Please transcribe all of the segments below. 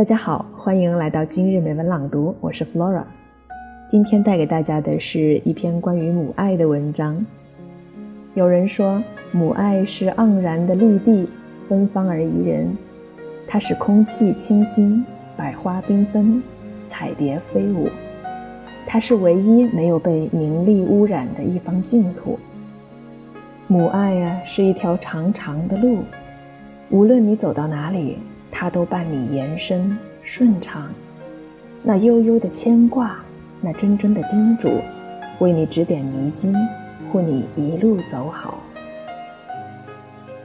大家好，欢迎来到今日美文朗读，我是 Flora。今天带给大家的是一篇关于母爱的文章。有人说，母爱是盎然的绿地，芬芳而宜人。它使空气清新，百花缤纷，彩蝶飞舞。它是唯一没有被名利污染的一方净土。母爱呀，是一条长长的路，无论你走到哪里，它都伴你延伸顺畅。那悠悠的牵挂，那谆谆的叮嘱，为你指点迷津，护你一路走好。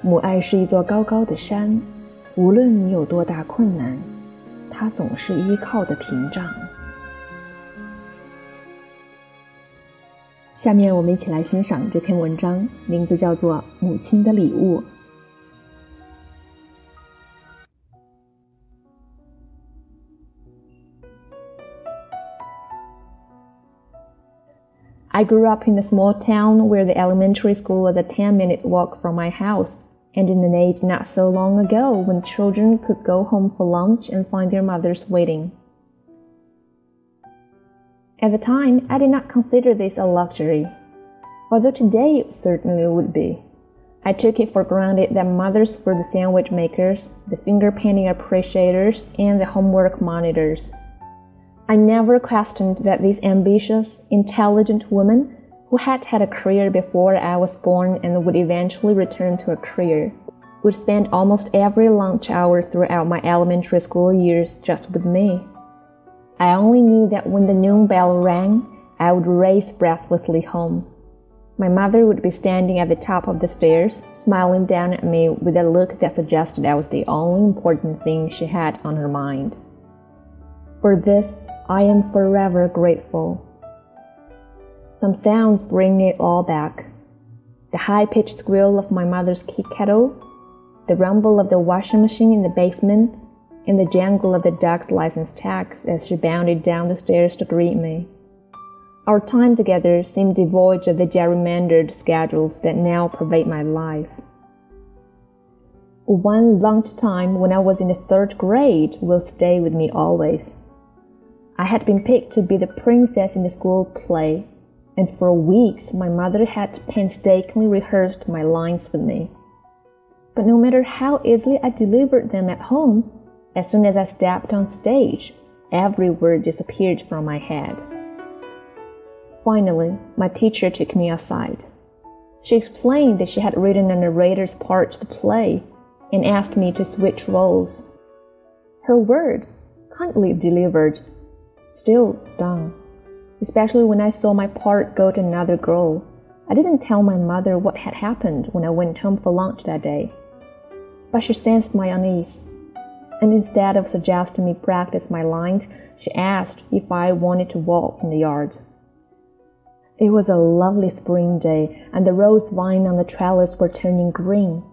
母爱是一座高高的山。无论你有多大困难，它总是依靠的屏障。下面我们一起来欣赏这篇文章，名字叫做《母亲的礼物》。I grew up in a small town where the elementary school was a 10 minute walk from my house. and in an age not so long ago when children could go home for lunch and find their mothers waiting. At the time, I did not consider this a luxury, although today it certainly would be. I took it for granted that mothers were the sandwich makers, the finger painting appreciators, and the homework monitors. I never questioned that these ambitious, intelligent women who had had a career before I was born and would eventually return to a career, would spend almost every lunch hour throughout my elementary school years just with me. I only knew that when the noon bell rang, I would race breathlessly home. My mother would be standing at the top of the stairs, smiling down at me with a look that suggested I was the only important thing she had on her mind. For this, I am forever grateful. Some sounds bring it all back. The high-pitched squeal of my mother's tea kettle, the rumble of the washing machine in the basement, and the jangle of the dog's license tags as she bounded down the stairs to greet me. Our time together seemed devoid of the gerrymandered schedules that now pervade my life. One lunchtime when I was in the third grade will stay with me always. I had been picked to be the princess in the school play and for weeks my mother had painstakingly rehearsed my lines with me. But no matter how easily I delivered them at home, as soon as I stepped on stage, every word disappeared from my head. Finally, my teacher took me aside. She explained that she had written a narrator's part to the play and asked me to switch roles. Her word, kindly delivered, still stung especially when I saw my part go to another girl. I didn't tell my mother what had happened when I went home for lunch that day. But she sensed my unease, and instead of suggesting me practice my lines, she asked if I wanted to walk in the yard. It was a lovely spring day, and the rose vine on the trellis were turning green.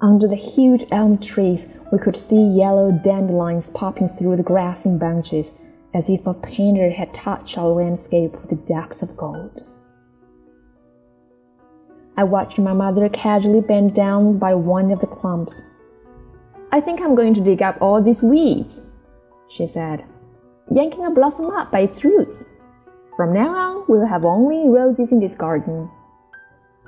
Under the huge elm trees, we could see yellow dandelions popping through the grass in bunches as if a painter had touched our landscape with the depths of gold. I watched my mother casually bend down by one of the clumps. I think I'm going to dig up all these weeds, she said, yanking a blossom up by its roots. From now on, we'll have only roses in this garden.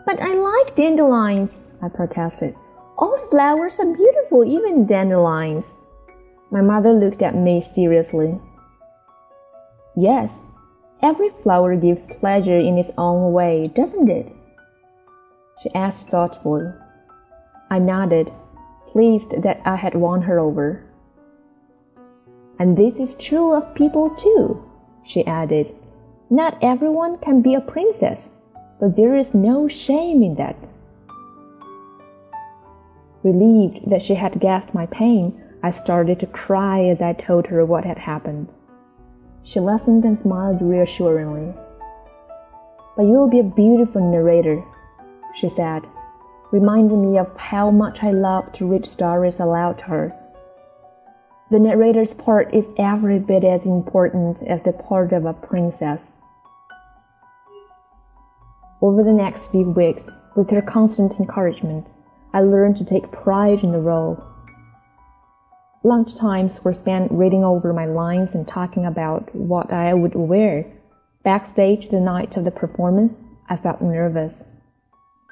But I like dandelions, I protested. All flowers are beautiful, even dandelions. My mother looked at me seriously. Yes, every flower gives pleasure in its own way, doesn't it? She asked thoughtfully. I nodded, pleased that I had won her over. And this is true of people too, she added. Not everyone can be a princess, but there is no shame in that. Relieved that she had guessed my pain, I started to cry as I told her what had happened. She listened and smiled reassuringly. But you will be a beautiful narrator, she said, reminding me of how much I love to read stories aloud to her. The narrator's part is every bit as important as the part of a princess. Over the next few weeks, with her constant encouragement, I learned to take pride in the role. Lunch times were spent reading over my lines and talking about what I would wear. Backstage the night of the performance, I felt nervous.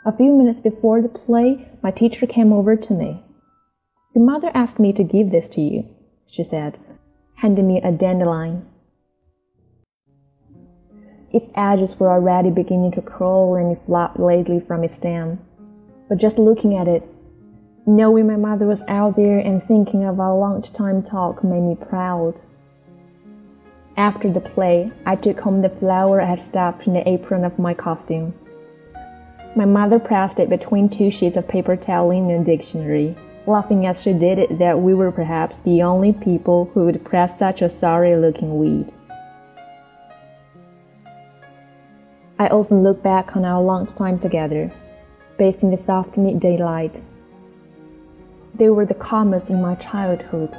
A few minutes before the play, my teacher came over to me. Your mother asked me to give this to you, she said, handing me a dandelion. Its edges were already beginning to curl and flop lazily from its stem. But just looking at it, knowing my mother was out there and thinking of our lunchtime talk made me proud. After the play, I took home the flower I had stuffed in the apron of my costume. My mother pressed it between two sheets of paper towel in a dictionary, laughing as she did it that we were perhaps the only people who would press such a sorry looking weed. I often look back on our long time together, bathed in the soft midday light. They were the commas in my childhood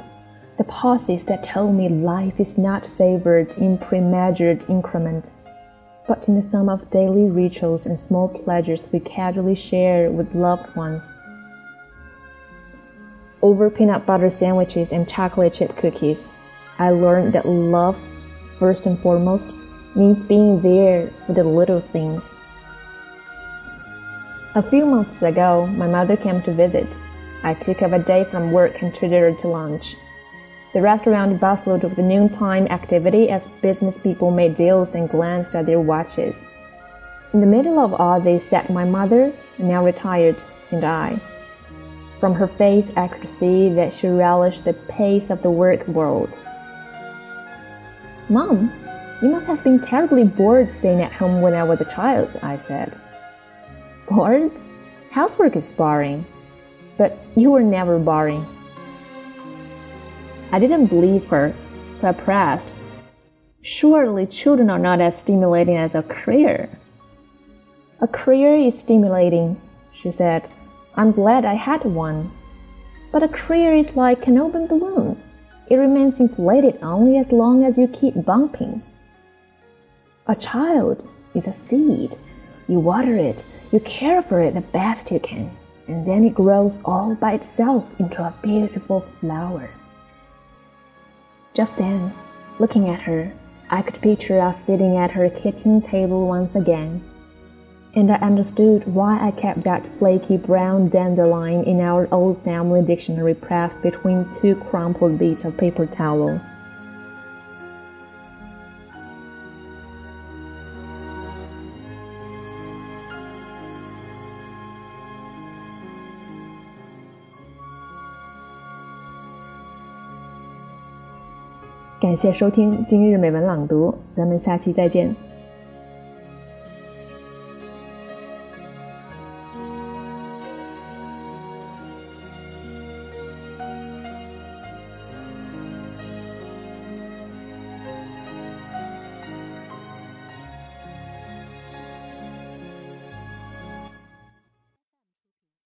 the pauses that told me life is not savored in prematured increment, but in the sum of daily rituals and small pleasures we casually share with loved ones. Over peanut butter sandwiches and chocolate chip cookies, I learned that love, first and foremost, means being there for the little things. A few months ago, my mother came to visit. I took up a day from work and treated her to lunch. The restaurant bustled with noontime activity as business people made deals and glanced at their watches. In the middle of all this sat my mother, now retired, and I. From her face, I could see that she relished the pace of the work world. Mom, you must have been terribly bored staying at home when I was a child, I said. Bored? Housework is boring. But you were never boring. I didn't believe her, so I pressed. Surely children are not as stimulating as a career. A career is stimulating, she said. I'm glad I had one. But a career is like an open balloon. It remains inflated only as long as you keep bumping. A child is a seed. You water it, you care for it the best you can, and then it grows all by itself into a beautiful flower. Just then, looking at her, I could picture us sitting at her kitchen table once again. And I understood why I kept that flaky brown dandelion in our old family dictionary pressed between two crumpled bits of paper towel. 感谢收听今日美文朗读，咱们下期再见。